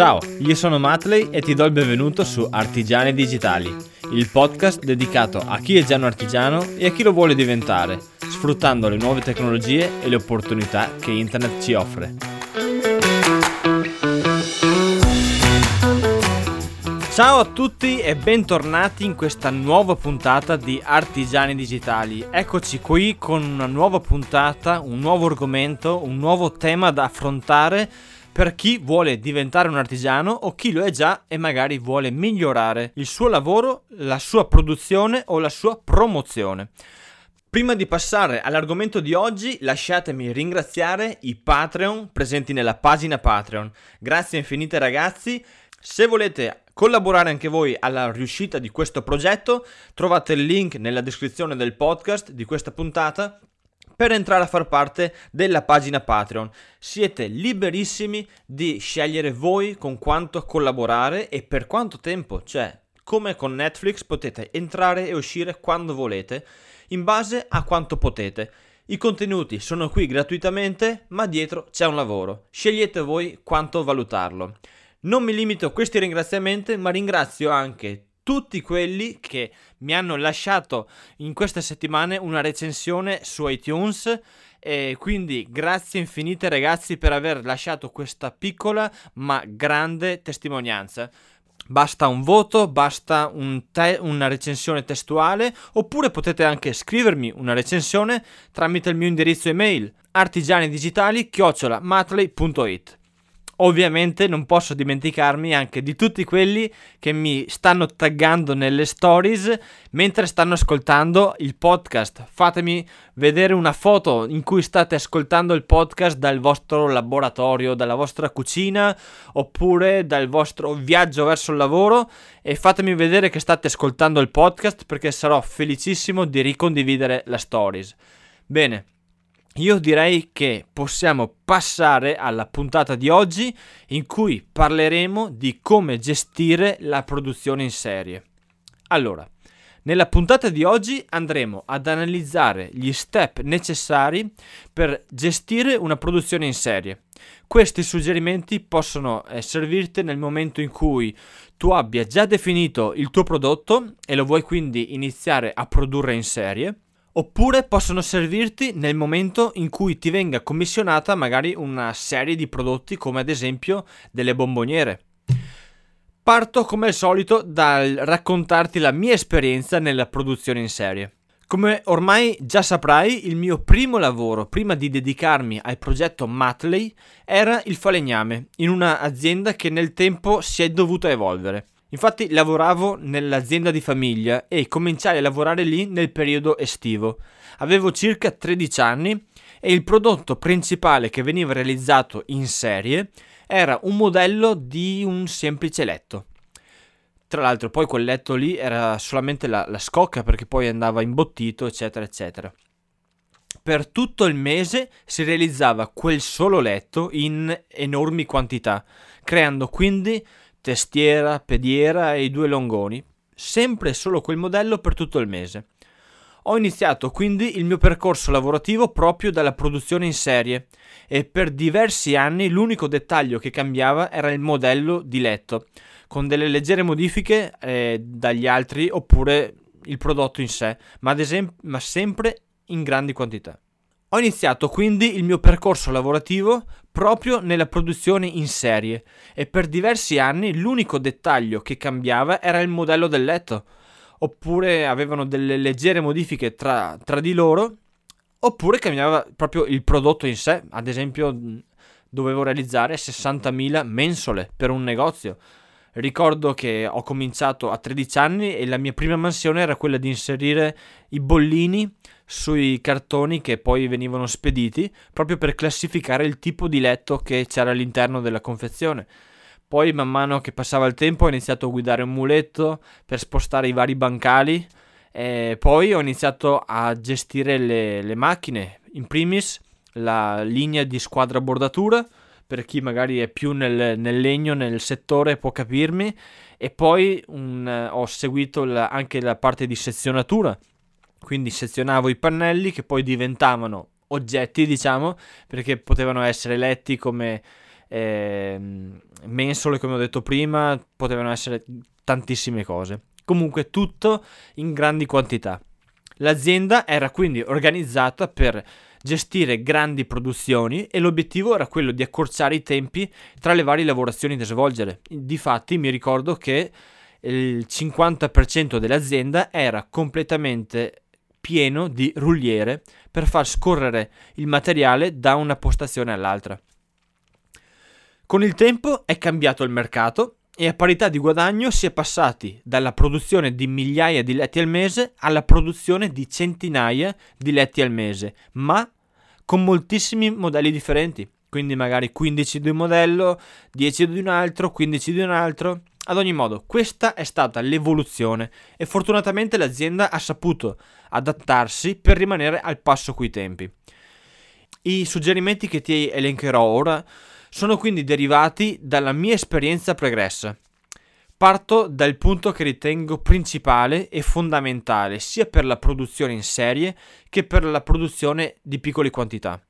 Ciao, io sono Matley e ti do il benvenuto su Artigiani Digitali, il podcast dedicato a chi è già un artigiano e a chi lo vuole diventare, sfruttando le nuove tecnologie e le opportunità che internet ci offre. Ciao a tutti e bentornati in questa nuova puntata di Artigiani Digitali. Eccoci qui con una nuova puntata, un nuovo argomento, un nuovo tema da affrontare per chi vuole diventare un artigiano o chi lo è già e magari vuole migliorare il suo lavoro, la sua produzione o la sua promozione. Prima di passare all'argomento di oggi, lasciatemi ringraziare i Patreon presenti nella pagina Patreon. Grazie infinite ragazzi. Se volete collaborare anche voi alla riuscita di questo progetto, trovate il link nella descrizione del podcast di questa puntata per entrare a far parte della pagina Patreon. Siete liberissimi di scegliere voi con quanto collaborare e per quanto tempo, cioè come con Netflix potete entrare e uscire quando volete, in base a quanto potete. I contenuti sono qui gratuitamente, ma dietro c'è un lavoro. Scegliete voi quanto valutarlo. Non mi limito a questi ringraziamenti, ma ringrazio anche tutti quelli che mi hanno lasciato in queste settimane una recensione su iTunes. E quindi grazie infinite ragazzi per aver lasciato questa piccola ma grande testimonianza. Basta un voto, basta un te- una recensione testuale oppure potete anche scrivermi una recensione tramite il mio indirizzo email artigianidigitali-matley.it Ovviamente non posso dimenticarmi anche di tutti quelli che mi stanno taggando nelle stories mentre stanno ascoltando il podcast. Fatemi vedere una foto in cui state ascoltando il podcast dal vostro laboratorio, dalla vostra cucina oppure dal vostro viaggio verso il lavoro e fatemi vedere che state ascoltando il podcast perché sarò felicissimo di ricondividere la stories. Bene, io direi che possiamo passare alla puntata di oggi in cui parleremo di come gestire la produzione in serie. Allora, nella puntata di oggi andremo ad analizzare gli step necessari per gestire una produzione in serie. Questi suggerimenti possono eh, servirti nel momento in cui tu abbia già definito il tuo prodotto e lo vuoi quindi iniziare a produrre in serie Oppure possono servirti nel momento in cui ti venga commissionata magari una serie di prodotti come ad esempio delle bomboniere. Parto come al solito dal raccontarti la mia esperienza nella produzione in serie. Come ormai già saprai, il mio primo lavoro prima di dedicarmi al progetto Matley era il falegname in un'azienda che nel tempo si è dovuta evolvere. Infatti lavoravo nell'azienda di famiglia e cominciai a lavorare lì nel periodo estivo. Avevo circa 13 anni e il prodotto principale che veniva realizzato in serie era un modello di un semplice letto. Tra l'altro poi quel letto lì era solamente la, la scocca perché poi andava imbottito eccetera eccetera. Per tutto il mese si realizzava quel solo letto in enormi quantità, creando quindi testiera, pediera e i due longoni, sempre solo quel modello per tutto il mese. Ho iniziato quindi il mio percorso lavorativo proprio dalla produzione in serie e per diversi anni l'unico dettaglio che cambiava era il modello di letto, con delle leggere modifiche eh, dagli altri oppure il prodotto in sé, ma, esempio, ma sempre in grandi quantità. Ho iniziato quindi il mio percorso lavorativo proprio nella produzione in serie. E per diversi anni l'unico dettaglio che cambiava era il modello del letto, oppure avevano delle leggere modifiche tra, tra di loro, oppure cambiava proprio il prodotto in sé, ad esempio dovevo realizzare 60.000 mensole per un negozio. Ricordo che ho cominciato a 13 anni e la mia prima mansione era quella di inserire i bollini sui cartoni che poi venivano spediti proprio per classificare il tipo di letto che c'era all'interno della confezione. Poi man mano che passava il tempo ho iniziato a guidare un muletto per spostare i vari bancali e poi ho iniziato a gestire le, le macchine, in primis la linea di squadra bordatura per chi magari è più nel, nel legno, nel settore può capirmi e poi un, ho seguito la, anche la parte di sezionatura quindi sezionavo i pannelli che poi diventavano oggetti, diciamo, perché potevano essere letti come eh, mensole come ho detto prima, potevano essere tantissime cose. Comunque tutto in grandi quantità. L'azienda era quindi organizzata per gestire grandi produzioni e l'obiettivo era quello di accorciare i tempi tra le varie lavorazioni da svolgere. Difatti mi ricordo che il 50% dell'azienda era completamente pieno di rulliere per far scorrere il materiale da una postazione all'altra. Con il tempo è cambiato il mercato e a parità di guadagno si è passati dalla produzione di migliaia di letti al mese alla produzione di centinaia di letti al mese, ma con moltissimi modelli differenti. Quindi magari 15 di un modello, 10 di un altro, 15 di un altro. Ad ogni modo, questa è stata l'evoluzione e fortunatamente l'azienda ha saputo adattarsi per rimanere al passo coi tempi. I suggerimenti che ti elencherò ora sono quindi derivati dalla mia esperienza pregressa. Parto dal punto che ritengo principale e fondamentale sia per la produzione in serie che per la produzione di piccole quantità.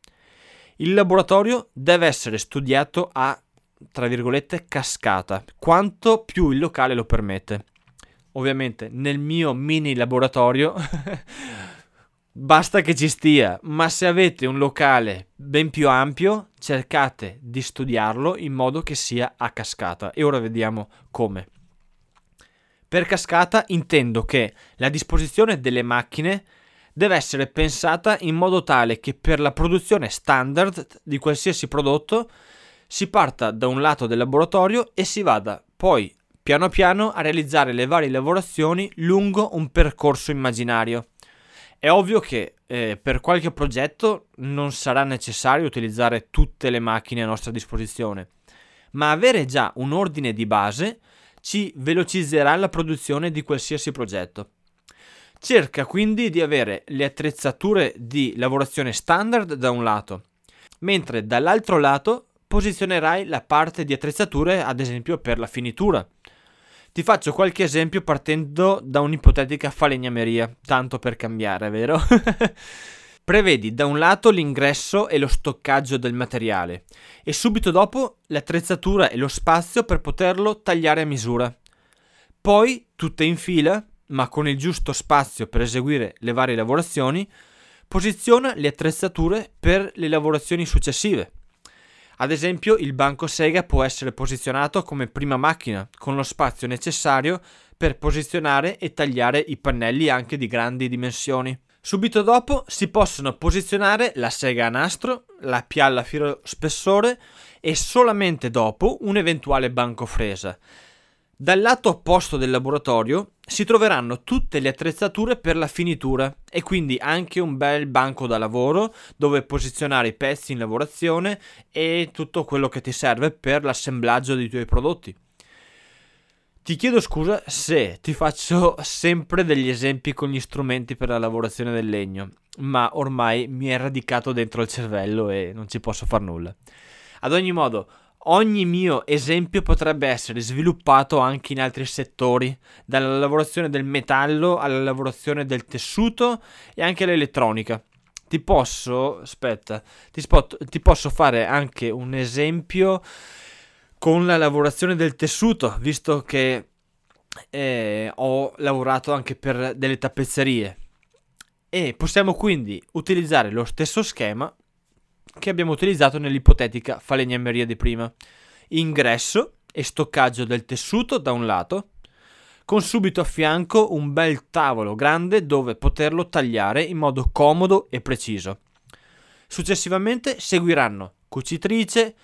Il laboratorio deve essere studiato a, tra virgolette, cascata, quanto più il locale lo permette. Ovviamente nel mio mini laboratorio Basta che ci stia, ma se avete un locale ben più ampio, cercate di studiarlo in modo che sia a cascata. E ora vediamo come. Per cascata intendo che la disposizione delle macchine deve essere pensata in modo tale che per la produzione standard di qualsiasi prodotto si parta da un lato del laboratorio e si vada poi piano piano a realizzare le varie lavorazioni lungo un percorso immaginario. È ovvio che eh, per qualche progetto non sarà necessario utilizzare tutte le macchine a nostra disposizione, ma avere già un ordine di base ci velocizzerà la produzione di qualsiasi progetto. Cerca quindi di avere le attrezzature di lavorazione standard da un lato, mentre dall'altro lato posizionerai la parte di attrezzature ad esempio per la finitura ti faccio qualche esempio partendo da un'ipotetica falegnameria, tanto per cambiare, vero? Prevedi da un lato l'ingresso e lo stoccaggio del materiale e subito dopo l'attrezzatura e lo spazio per poterlo tagliare a misura. Poi, tutte in fila, ma con il giusto spazio per eseguire le varie lavorazioni, posiziona le attrezzature per le lavorazioni successive. Ad esempio, il banco Sega può essere posizionato come prima macchina, con lo spazio necessario per posizionare e tagliare i pannelli anche di grandi dimensioni. Subito dopo si possono posizionare la sega a nastro, la pialla a filo spessore e solamente dopo un eventuale banco fresa. Dal lato opposto del laboratorio si troveranno tutte le attrezzature per la finitura e quindi anche un bel banco da lavoro dove posizionare i pezzi in lavorazione e tutto quello che ti serve per l'assemblaggio dei tuoi prodotti. Ti chiedo scusa se ti faccio sempre degli esempi con gli strumenti per la lavorazione del legno, ma ormai mi è radicato dentro il cervello e non ci posso far nulla. Ad ogni modo, ogni mio esempio potrebbe essere sviluppato anche in altri settori, dalla lavorazione del metallo alla lavorazione del tessuto e anche all'elettronica. Ti posso, aspetta, ti, spot, ti posso fare anche un esempio con la lavorazione del tessuto, visto che eh, ho lavorato anche per delle tappezzerie. E possiamo quindi utilizzare lo stesso schema che abbiamo utilizzato nell'ipotetica falegnameria di prima. Ingresso e stoccaggio del tessuto da un lato, con subito a fianco un bel tavolo grande dove poterlo tagliare in modo comodo e preciso. Successivamente seguiranno cucitrice,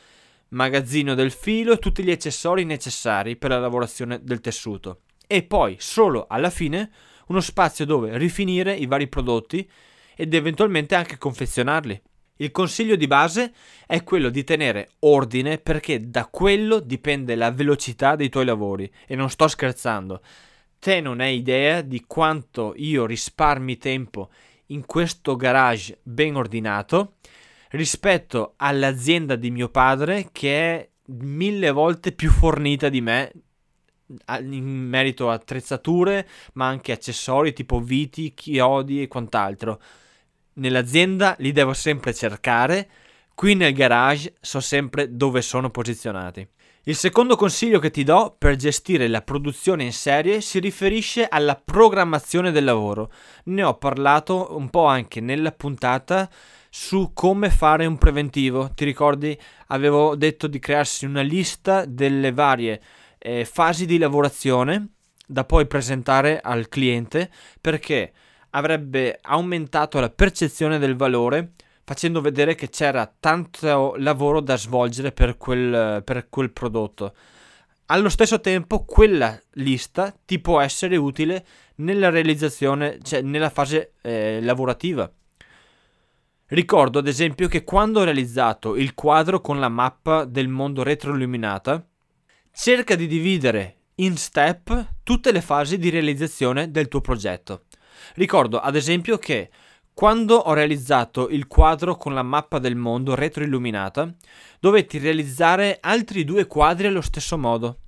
magazzino del filo e tutti gli accessori necessari per la lavorazione del tessuto. E poi, solo alla fine, uno spazio dove rifinire i vari prodotti ed eventualmente anche confezionarli. Il consiglio di base è quello di tenere ordine perché da quello dipende la velocità dei tuoi lavori e non sto scherzando. Te non hai idea di quanto io risparmi tempo in questo garage ben ordinato rispetto all'azienda di mio padre che è mille volte più fornita di me in merito a attrezzature ma anche accessori tipo viti, chiodi e quant'altro nell'azienda li devo sempre cercare, Qui nel garage so sempre dove sono posizionati. Il secondo consiglio che ti do per gestire la produzione in serie si riferisce alla programmazione del lavoro. Ne ho parlato un po' anche nella puntata su come fare un preventivo. Ti ricordi? Avevo detto di crearsi una lista delle varie eh, fasi di lavorazione da poi presentare al cliente perché avrebbe aumentato la percezione del valore facendo vedere che c'era tanto lavoro da svolgere per quel, per quel prodotto. Allo stesso tempo, quella lista ti può essere utile nella realizzazione, cioè nella fase eh, lavorativa. Ricordo ad esempio che quando ho realizzato il quadro con la mappa del mondo retroilluminata, cerca di dividere in step tutte le fasi di realizzazione del tuo progetto. Ricordo ad esempio che quando ho realizzato il quadro con la mappa del mondo retroilluminata, dovetti realizzare altri due quadri allo stesso modo.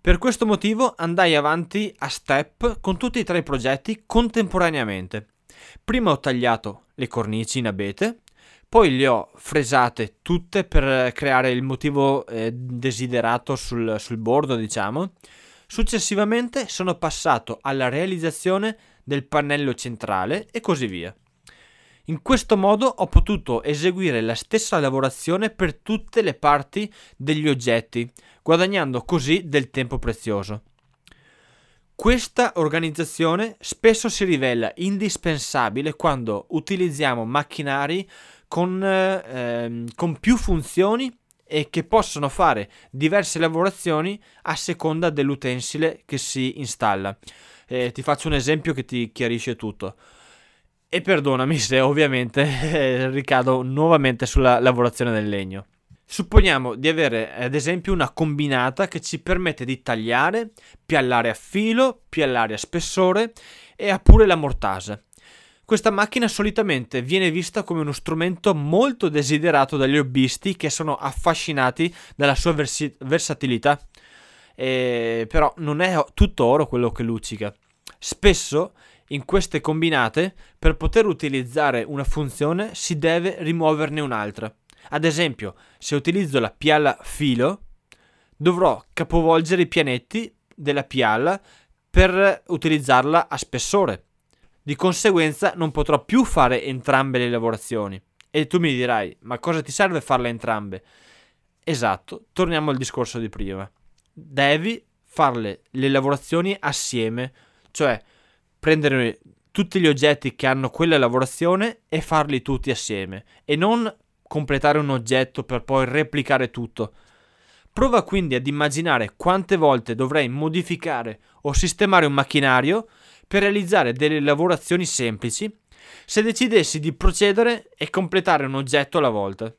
Per questo motivo andai avanti a step con tutti e tre i progetti contemporaneamente. Prima ho tagliato le cornici in abete, poi le ho fresate tutte per creare il motivo eh, desiderato sul, sul bordo, diciamo. Successivamente sono passato alla realizzazione del pannello centrale e così via. In questo modo ho potuto eseguire la stessa lavorazione per tutte le parti degli oggetti, guadagnando così del tempo prezioso. Questa organizzazione spesso si rivela indispensabile quando utilizziamo macchinari con, eh, con più funzioni e che possono fare diverse lavorazioni a seconda dell'utensile che si installa. Eh, ti faccio un esempio che ti chiarisce tutto. E perdonami se ovviamente eh, ricado nuovamente sulla lavorazione del legno. Supponiamo di avere ad esempio una combinata che ci permette di tagliare, piallare a filo, piallare a spessore e ha pure la mortase. Questa macchina solitamente viene vista come uno strumento molto desiderato dagli hobbisti che sono affascinati dalla sua versi- versatilità. E però non è tutto oro quello che luccica. Spesso in queste combinate, per poter utilizzare una funzione si deve rimuoverne un'altra. Ad esempio, se utilizzo la pialla filo, dovrò capovolgere i pianetti della pialla per utilizzarla a spessore. Di conseguenza non potrò più fare entrambe le lavorazioni. E tu mi dirai, ma cosa ti serve farle entrambe? Esatto, torniamo al discorso di prima. Devi farle le lavorazioni assieme, cioè prendere tutti gli oggetti che hanno quella lavorazione e farli tutti assieme e non completare un oggetto per poi replicare tutto. Prova quindi ad immaginare quante volte dovrei modificare o sistemare un macchinario per realizzare delle lavorazioni semplici se decidessi di procedere e completare un oggetto alla volta.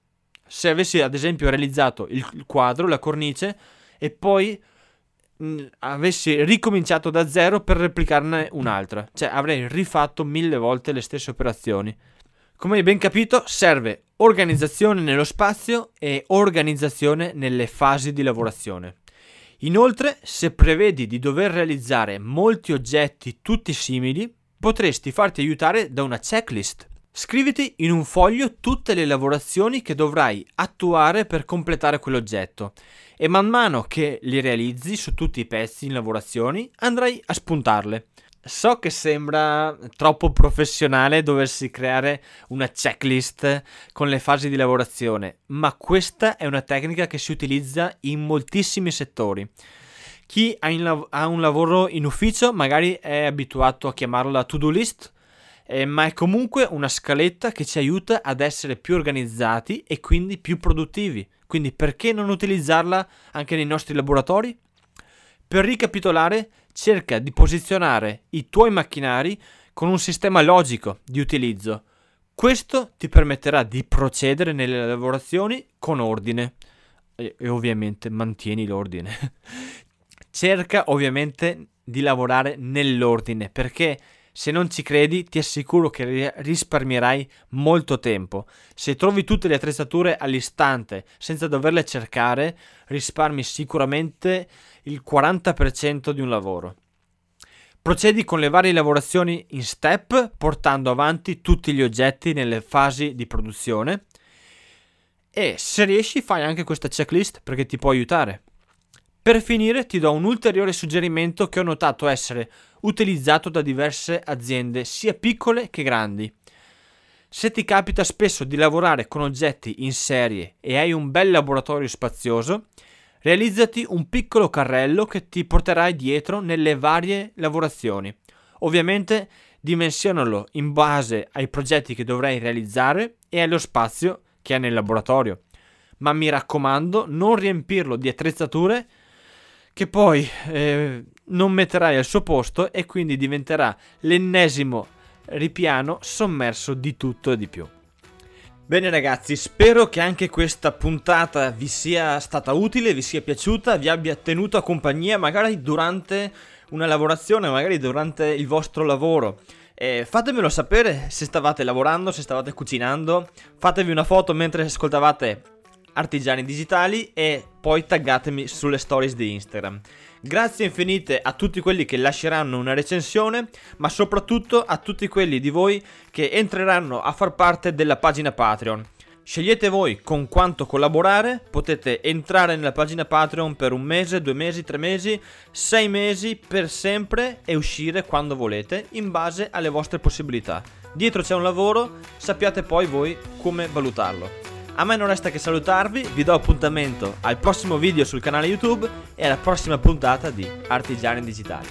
Se avessi ad esempio realizzato il quadro, la cornice e poi avessi ricominciato da zero per replicarne un'altra. Cioè avrei rifatto mille volte le stesse operazioni. Come hai ben capito, serve organizzazione nello spazio e organizzazione nelle fasi di lavorazione. Inoltre, se prevedi di dover realizzare molti oggetti tutti simili, potresti farti aiutare da una checklist. Scriviti in un foglio tutte le lavorazioni che dovrai attuare per completare quell'oggetto e man mano che li realizzi su tutti i pezzi in lavorazioni andrai a spuntarle. So che sembra troppo professionale doversi creare una checklist con le fasi di lavorazione, ma questa è una tecnica che si utilizza in moltissimi settori. Chi ha, ha un lavoro in ufficio magari è abituato a chiamarla to-do list, eh, ma è comunque una scaletta che ci aiuta ad essere più organizzati e quindi più produttivi. Quindi perché non utilizzarla anche nei nostri laboratori? Per ricapitolare, cerca di posizionare i tuoi macchinari con un sistema logico di utilizzo. Questo ti permetterà di procedere nelle lavorazioni con ordine e, e ovviamente mantieni l'ordine. cerca ovviamente di lavorare nell'ordine perché se non ci credi, ti assicuro che risparmierai molto tempo. Se trovi tutte le attrezzature all'istante senza doverle cercare, risparmi sicuramente il 40% di un lavoro. Procedi con le varie lavorazioni in step, portando avanti tutti gli oggetti nelle fasi di produzione. e se riesci fai anche questa checklist perché ti può aiutare. Per finire ti do un ulteriore suggerimento che ho notato essere utilizzato da diverse aziende, sia piccole che grandi. Se ti capita spesso di lavorare con oggetti in serie e hai un bel laboratorio spazioso, realizzati un piccolo carrello che ti porterai dietro nelle varie lavorazioni. Ovviamente dimensionalo in base ai progetti che dovrai realizzare e allo spazio che hai nel laboratorio. Ma mi raccomando, non riempirlo di attrezzature che poi eh, non metterai al suo posto e quindi diventerà l'ennesimo ripiano sommerso di tutto e di più. Bene ragazzi, spero che anche questa puntata vi sia stata utile, vi sia piaciuta, vi abbia tenuto a compagnia magari durante una lavorazione, magari durante il vostro lavoro. Eh, fatemelo sapere se stavate lavorando, se stavate cucinando, fatevi una foto mentre ascoltavate Artigiani Digitali e poi taggatemi sulle stories di Instagram. Grazie infinite a tutti quelli che lasceranno una recensione, ma soprattutto a tutti quelli di voi che entreranno a far parte della pagina Patreon. Scegliete voi con quanto collaborare, potete entrare nella pagina Patreon per un mese, due mesi, tre mesi, sei mesi, per sempre e uscire quando volete in base alle vostre possibilità. Dietro c'è un lavoro, sappiate poi voi come valutarlo. A me non resta che salutarvi, vi do appuntamento al prossimo video sul canale YouTube e alla prossima puntata di Artigiani Digitali.